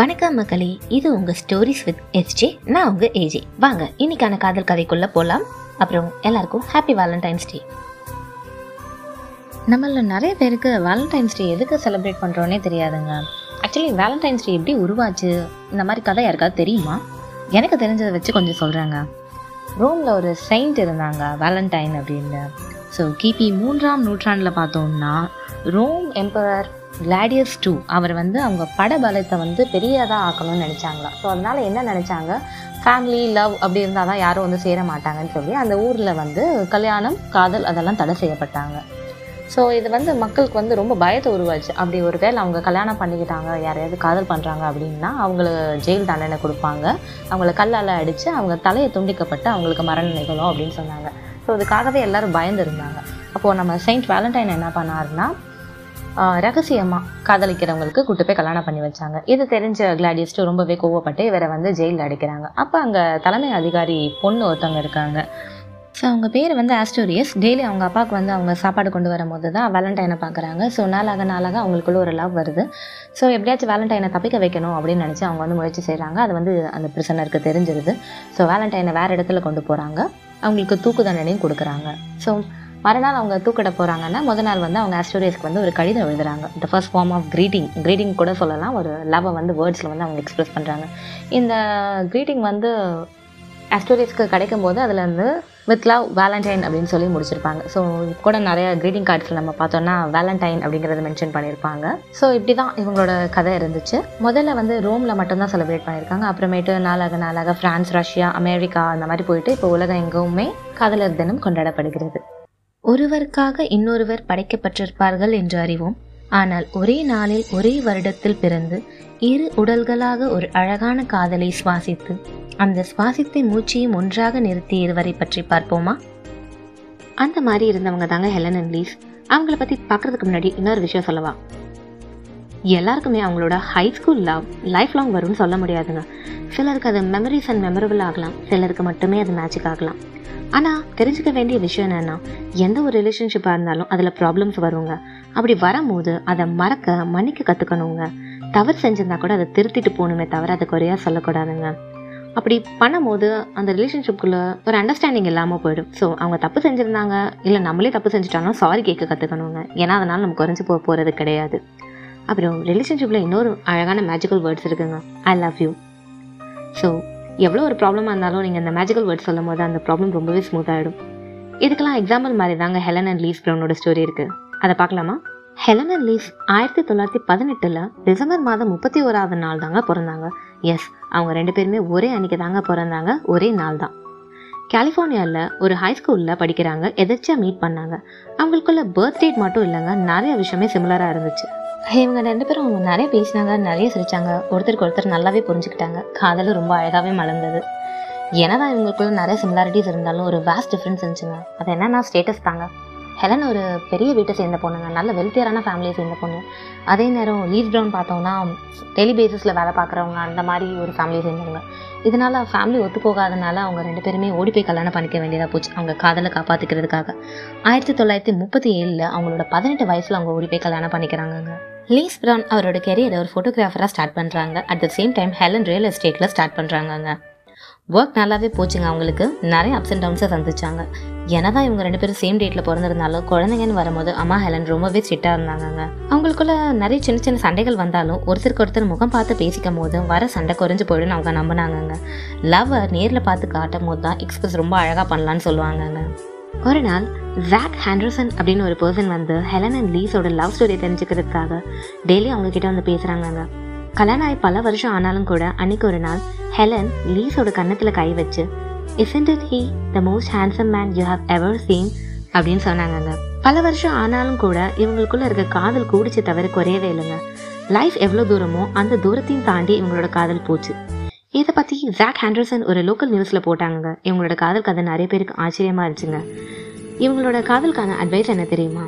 வணக்கம் மக்களே இது உங்கள் ஸ்டோரிஸ் வித் எஸ்ஜே நான் உங்கள் ஏஜே வாங்க இன்னைக்கான காதல் கதைக்குள்ள போகலாம் அப்புறம் எல்லாருக்கும் ஹாப்பி வேலண்டைன்ஸ் டே நம்மள நிறைய பேருக்கு வேலண்டைன்ஸ் டே எதுக்கு செலிப்ரேட் பண்றோன்னே தெரியாதுங்க. ஆக்சுவலி வேலண்டைன்ஸ் டே எப்படி உருவாச்சு? இந்த மாதிரி கதை யாருக்காவது தெரியுமா? எனக்கு தெரிஞ்சதை வச்சு கொஞ்சம் சொல்றாங்க. ரோமில் ஒரு செயின்ட் இருந்தாங்க வேலண்டைன் அப்படின்னு. ஸோ கிபி மூன்றாம் நூற்றாண்டில் பார்த்தோம்னா ரோம் எம்பரர் கிளாடியஸ் டூ அவர் வந்து அவங்க பட பலத்தை வந்து பெரியதாக ஆக்கணும்னு நினச்சாங்களாம். ஸோ அதனால் என்ன நினச்சாங்க? ஃபேமிலி லவ் அப்படி இருந்தால் தான் யாரும் வந்து சேர மாட்டாங்கன்னு சொல்லி அந்த ஊரில் வந்து கல்யாணம் காதல் அதெல்லாம் தடை செய்யப்பட்டாங்க. ஸோ இது வந்து மக்களுக்கு வந்து ரொம்ப பயத்தை உருவாச்சு. அப்படி ஒரு வேளை அவங்க கல்யாணம் பண்ணிக்கிட்டாங்க யாரையாவது காதல் பண்ணுறாங்க அப்படின்னா அவங்களுக்கு ஜெயில் தண்டனை கொடுப்பாங்க. அவங்கள கல்லால் அடித்து அவங்க தலையை துண்டிக்கப்பட்டு அவங்களுக்கு மரணம் நிகழும் அப்படின்னு சொன்னாங்க. ஸோ இதுக்காகவே எல்லாரும் பயந்துருந்தாங்க அப்போது நம்ம செயின்ட் வேலண்டைன் என்ன பண்ணாருன்னா ரகசியமாக காதலிக்கிறவங்களுக்கு கூட்டு போய் கல்யாணம் பண்ணி வச்சாங்க. இது தெரிஞ்ச கிளாடியஸ்ட்டு ரொம்பவே கோவப்பட்டு இவரை வந்து ஜெயிலில் அடைக்கிறாங்க. அப்போ அங்கே தலைமை அதிகாரி பொண்ணு ஒருத்தவங்க இருக்காங்க. ஸோ அவங்க பேர் வந்து ஆஸ்டோரியஸ் டெய்லி அவங்க அப்பாவுக்கு வந்து அவங்க சாப்பாடு கொண்டு வரும்போது தான் வேலண்டைனை பார்க்குறாங்க ஸோ நாளாக நாளாக அவங்களுக்குள்ள ஒரு லவ் வருது. ஸோ எப்படியாச்சும் வேலண்டைனை தப்பிக்க வைக்கணும் அப்படின்னு நினச்சி அவங்க வந்து முயற்சி செய்கிறாங்க அது வந்து அந்த பிரிசனருக்கு தெரிஞ்சிருது. ஸோ வேலண்டைனை வேறு இடத்துல கொண்டு போகிறாங்க அவங்களுக்கு தூக்கு தண்டனையும் கொடுக்குறாங்க. ஸோ மறுநாள் அவங்க தூக்கிட போகிறாங்கன்னா முத நாள் வந்து அவங்க ஆஸ்டோரியஸ்க்கு வந்து ஒரு கடிதம் எழுதுறாங்க. The first form of greeting greeting கூட சொல்லலாம். ஒரு லவ்வை வந்து வேர்ட்ஸில் வந்து அவங்க எக்ஸ்பிரஸ் பண்ணுறாங்க இந்த க்ரீட்டிங் வந்து ஆஸ்டோரியஸ்க்கு கிடைக்கும் போது அதில் வந்து வித் லவ் வேலண்டைன் அப்படின்னு சொல்லி முடிச்சிருப்பாங்க. ஸோ கூட நிறைய க்ரீட்டிங் கார்ட்ஸில் நம்ம பார்த்தோன்னா வேலண்டைன் அப்படிங்கிறத மென்ஷன் பண்ணியிருப்பாங்க ஸோ இப்படி தான் இவங்களோட கதை இருந்துச்சு. முதல்ல வந்து ரோமில் மட்டும்தான் செலிப்ரேட் பண்ணியிருக்காங்க அப்புறமேட்டு நாளாக நாளாக ஃப்ரான்ஸ் ரஷ்யா அமெரிக்கா அந்த மாதிரி போயிட்டு இப்போ உலகம் எங்கேயுமே காதலர் தினம் கொண்டாடப்படுகிறது. ஒருவருக்காக இன்னொருவர் படைக்கப்பட்டிருப்பார்கள் என்று அறிவோம். ஆனால் ஒரே நாளில் ஒரே வருடத்தில் பிறந்து இரு உடல்களாக ஒரு அழகான காதலை சுவாசித்து அந்த சுவாசித்தை மூச்சையும் ஒன்றாக நிறுத்தி இருவரை பற்றி பார்ப்போமா? அந்த மாதிரி இருந்தவங்க தாங்க ஹெலன் அண்ட் லீஸ். அவங்கள பற்றி பார்க்கறதுக்கு முன்னாடி இன்னொரு விஷயம் சொல்லவா? எல்லாருக்குமே அவங்களோட high school love life long வரும்னு சொல்ல முடியாதுங்க. சிலருக்கு அது மெமரிஸ் அண்ட் மெமரபிள் ஆகலாம் சிலருக்கு மட்டுமே அது மேஜிக் ஆகலாம். ஆனால் தெரிஞ்சுக்க வேண்டிய விஷயம் என்னென்னா எந்த ஒரு ரிலேஷன்ஷிப்பாக இருந்தாலும் அதில் ப்ராப்ளம்ஸ் வருங்க. அப்படி வரும்போது அதை மறக்க மன்னிக்க கற்றுக்கணுங்க தவறு செஞ்சிருந்தா கூட அதை திருத்திட்டு போகணுமே தவிர அதை குறையாக சொல்லக்கூடாதுங்க. அப்படி பண்ணும்போது அந்த ரிலேஷன்ஷிப்புக்குள்ளே ஒரு அண்டர்ஸ்டாண்டிங் இல்லாமல் போயிடும். ஸோ அவங்க தப்பு செஞ்சுருந்தாங்க இல்லை நம்மளே தப்பு செஞ்சுட்டாலும் சாரி கேட்க கற்றுக்கணுங்க ஏன்னா அதனால் நம்ம குறைஞ்சி போக போகிறது கிடையாது. அப்புறம் ரிலேஷன்ஷிப்பில் இன்னொரு அழகான மேஜிக்கல் வேர்ட்ஸ் இருக்குங்க. ஐ லவ் யூ ஸோ எவ்வளோ ஒரு ப்ராப்ளமாக இருந்தாலும் நீங்கள் அந்த மேஜிக்கல் வேர்ட் சொல்லும் போது அந்த ப்ராப்ளம் ரொம்பவே ஸ்மூத் ஆகிடும் இதுக்கெல்லாம் எக்ஸாம்பிள் மாதிரி தாங்க ஹெலன் அண்ட் லீஸ் ப்ரௌனோட ஸ்டோரி இருக்குது அதை பார்க்கலாமா? ஹெலன் அண்ட் லீஸ் ஆயிரத்தி தொள்ளாயிரத்தி பதினெட்டில் டிசம்பர் மாதம் முப்பத்தி ஓராவது நாள் தாங்க பிறந்தாங்க. எஸ் அவங்க ரெண்டு பேருமே ஒரே அன்னைக்கு தாங்க பிறந்தாங்க. ஒரே நாள் தான் கலிஃபோர்னியாவில் ஒரு ஹை ஸ்கூலில் படிக்கிறாங்க. எதாச்சும் மீட் பண்ணாங்க. அவங்களுக்குள்ள பர்த்டேட் மட்டும் இல்லைங்க. நிறைய விஷயமே சிமிலராக இருந்துச்சு. இவங்க ரெண்டு பேரும் அவங்க நிறைய பேசினாங்க நிறைய சிரிச்சாங்க. ஒருத்தருக்கு ஒருத்தர் நல்லாவே புரிஞ்சுக்கிட்டாங்க. காதலும் ரொம்ப அழகாகவே மலர்ந்தது. என்னதான் இவங்களுக்குள்ள நிறைய சிமிலாரிட்டிஸ் இருந்தாலும் ஒரு வேஸ்ட் டிஃப்ரென்ஸ் இருந்துச்சுங்க. அது என்னன்னா ஸ்டேட்டஸ் தாங்க. ஹெலன் ஒரு பெரிய வீட்டை சேர்ந்த பொண்ணுங்க. நல்ல வெல்த்தியரான ஃபேமிலியை சேர்ந்த பொண்ணு. அதே நேரம் லீஸ் ப்ரௌன் பார்த்தோம்னா டெய்லி பேசிஸில் வேலை பார்க்குறவங்க அந்த மாதிரி ஒரு ஃபேமிலியை சேர்ந்தவங்க. இதனால் ஃபேமிலி ஒத்து போகாதனால அவங்க ரெண்டு பேருமே ஓடி போய் கல்யாணம் பண்ணிக்க வேண்டியதாக போச்சு. அவங்க காதலை காப்பாற்றிக்கிறதுக்காக ஆயிரத்தி தொள்ளாயிரத்தி முப்பத்தி ஏழில் அவங்களோட பதினெட்டு வயசில் அவங்க ஓடி போய் கல்யாணம் பண்ணிக்கிறாங்க லீஸ் ப்ரௌன் அவரோட கெரியரை ஒரு ஃபோட்டோகிராஃபராக ஸ்டார்ட் பண்ணுறாங்க at the same time Helen real எஸ்டேட்டில் ஸ்டார்ட் பண்ணுறாங்கங்க ஒர்க் நல்லாவே போச்சுங்க அவங்களுக்கு. நிறைய அப்ஸ் அண்ட் டவுன்ஸை சந்திச்சாங்க. என்னதான் இவங்க ரெண்டு பேரும் சேம் டேட்டில் பிறந்திருந்தாலும் குழந்தைங்கன்னு வரும்போது அம்மா ஹெலன் ரொம்பவே ஸ்ட்ரிக்டாக இருந்தாங்க அவங்களுக்குள்ள நிறைய சின்ன சின்ன சண்டைகள் வந்தாலும் ஒருத்தருக்கு ஒருத்தர் முகம் பார்த்து பேசிக்கும் போது வர சண்டை குறைஞ்சு போயிடுன்னு அவங்க நம்பினாங்கங்க. லவ்வை நேரில் பார்த்து காட்டும் போது தான் எக்ஸ்பிரஸ் ரொம்ப அழகாக பண்ணலான்னு சொல்லுவாங்கங்க. ஒரு நாள் ஜாக் ஹேண்டர்சன் அப்படின்னு ஒரு பர்சன் வந்து ஹெலன் அண்ட் லீஸோட லவ் ஸ்டோரியை தெரிஞ்சுக்கிறதுக்காக டெய்லி அவங்க கிட்ட வந்து பேசுகிறாங்கங்க கல்யாணம் ஆகி பல வருஷம் ஆனாலும் கூட அன்னைக்கு ஒரு நாள் ஹெலன் லீஸோட கன்னத்தில் கை வச்சு isn't it he the most handsome man you have ever seen அப்படின்னு சொன்னாங்கங்க. பல வருஷம் ஆனாலும் கூட இவங்களுக்குள்ள இருக்க காதல் கூடிச்சு தவிர குறையவே இல்லைங்க. லைஃப் எவ்வளோ தூரமோ அந்த தூரத்தையும் தாண்டி இவங்களோட காதல் போச்சு. இதை பற்றி ஜாக் ஹேண்டர்சன் ஒரு லோக்கல் நியூஸில் போட்டாங்க. இவங்களோட காதல் கதை நிறைய பேருக்கு ஆச்சரியமாக இருந்துச்சுங்க. இவங்களோட காதலுக்கான அட்வைஸ் என்ன தெரியுமா?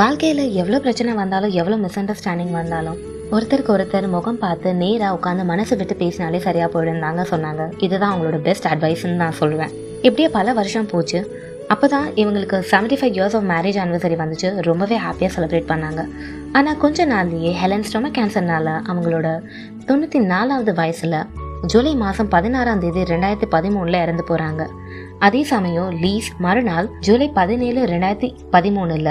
வாழ்க்கையில் எவ்வளோ பிரச்சனை வந்தாலும் எவ்வளோ மிஸ் அண்டர்ஸ்டாண்டிங் வந்தாலும் ஒருத்தருக்கு ஒருத்தர் முகம் பார்த்து நேராக உட்காந்து மனசு விட்டு பேசினாலே சரியாக போயிடுந்தாங்க சொன்னாங்க. இதுதான் அவங்களோட பெஸ்ட் அட்வைஸ்ன்னு நான் சொல்லுவேன். இப்படியே பல வருஷம் போச்சு. அப்போ தான் இவங்களுக்கு seventy five years of marriage anniversary வந்துச்சு. ரொம்பவே ஹாப்பியாக செலிப்ரேட் பண்ணாங்க. ஆனால் கொஞ்ச நாள்லேயே ஹெலன் ஸ்டொமக் கேன்சர்னால அவங்களோட தொண்ணூற்றி நாலாவது வயசில் ஜூலை மாதம் பதினாறாம் தேதி ரெண்டாயிரத்தி பதிமூணில் இறந்து போகிறாங்க அதே சமயம் லீஸ் மறுநாள் ஜூலை பதினேழு ரெண்டாயிரத்தி பதிமூணில்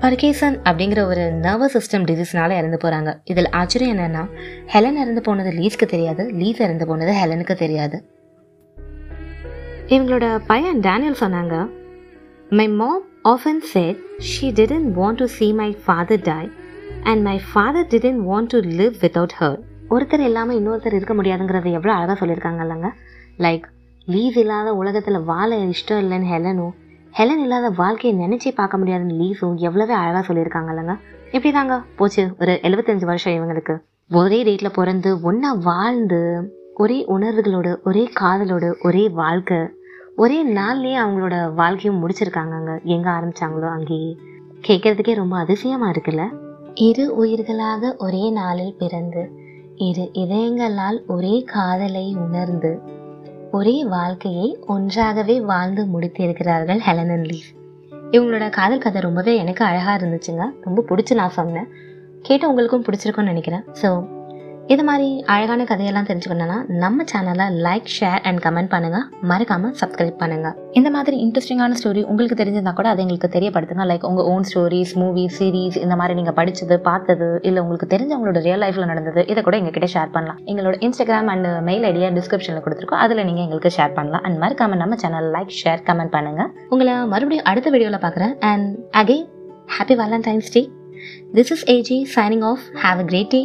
பர்கேசன் அப்படிங்கிற ஒரு நர்வஸ் சிஸ்டம் டிசீஸ்னால இறந்து போகிறாங்க இதில் ஆச்சரியம் என்னென்னா ஹெலன் இறந்து போனது லீஸ்க்கு தெரியாது லீஸ் இறந்து போனது ஹெலனுக்கு தெரியாது. இவங்களோட பையன் டேனியல் சொன்னாங்க my mom often said she didn't want to see my father die and my father didn't want to live without her ஒருத்தர் இல்லாமல் இன்னொருத்தர் இருக்க முடியாதுங்கிறத எவ்வளோ அழகாக சொல்லியிருக்காங்க இல்லைங்க லைக் லீஸ் இல்லாத உலகத்தில் வாழ இஷ்டம் இல்லைன்னு ஹெலனும் ஹெலன் இல்லாத வாழ்க்கையை நினச்சே பார்க்க முடியாதுன்னு லீஸும் எவ்வளோவே அழகாக சொல்லியிருக்காங்க இல்லைங்க இப்படி தாங்க போச்சு ஒரு எழுபத்தஞ்சு வருஷம் இவங்களுக்கு. ஒரே டேட்டில் பிறந்து ஒன்றா வாழ்ந்து ஒரே உணர்வுகளோடு ஒரே காதலோடு ஒரே வாழ்க்கை ஒரே நாள்லேயே அவங்களோட வாழ்க்கையும் முடிச்சிருக்காங்கங்க. எங்கே ஆரம்பிச்சாங்களோ அங்கேயே. கேட்கறதுக்கே ரொம்ப அதிசயமாக இருக்குல்ல? இரு உயிர்களாக ஒரே நாளில் பிறந்து இரு இதயங்களால் ஒரே காதலை உணர்ந்து ஒரே வாழ்க்கையை ஒன்றாகவே வாழ்ந்து முடித்திருக்கிறார்கள் ஹெலன் அண்ட் லீஸ் இவங்களோட காதல் கதை ரொம்பவே எனக்கு அழகாக இருந்துச்சுங்க. ரொம்ப பிடிச்சி நான் சொன்னேன். கேட்டு உங்களுக்கும் பிடிச்சிருக்கும்னு நினைக்கிறேன். ஸோ இது மாதிரி அழகான கதையெல்லாம் தெரிஞ்சுக்கணும்னா நம்ம சேனலை லைக் ஷேர் அண்ட் கமெண்ட் பண்ணுங்க. மறக்காம சப்ஸ்கிரைப் பண்ணுங்க. இந்த மாதிரி இன்ட்ரெஸ்டிங்கான ஸ்டோரி உங்களுக்கு தெரிஞ்சிருந்தா கூட அதை எங்களுக்கு தெரியப்படுத்துங்க. லைக் உங்க ஓன் ஸ்டோரிஸ் மூவிஸ் சீரீஸ் இந்த மாதிரி நீங்க படிச்சது பார்த்தது இல்ல உங்களுக்கு தெரிஞ்சவங்களோட ரியல் லைஃப்ல நடந்தது இதை கூட எங்ககிட்ட ஷேர் பண்ணலாம். எங்களோட இன்ஸ்டாகிராம் அண்ட் மெயில் ஐடியா டிஸ்கிரிப்ஷன்ல கொடுத்துருக்கோம். அதுல நீங்க எங்களுக்கு ஷேர் பண்ணலாம். அண்ட் மறக்காம நம்ம சேனல் லைக் ஷேர் கமெண்ட் பண்ணுங்க. உங்களை மறுபடியும் அடுத்த வீடியோல பாக்குறேன் and again happy Valentine's day this is AG signing off have a great day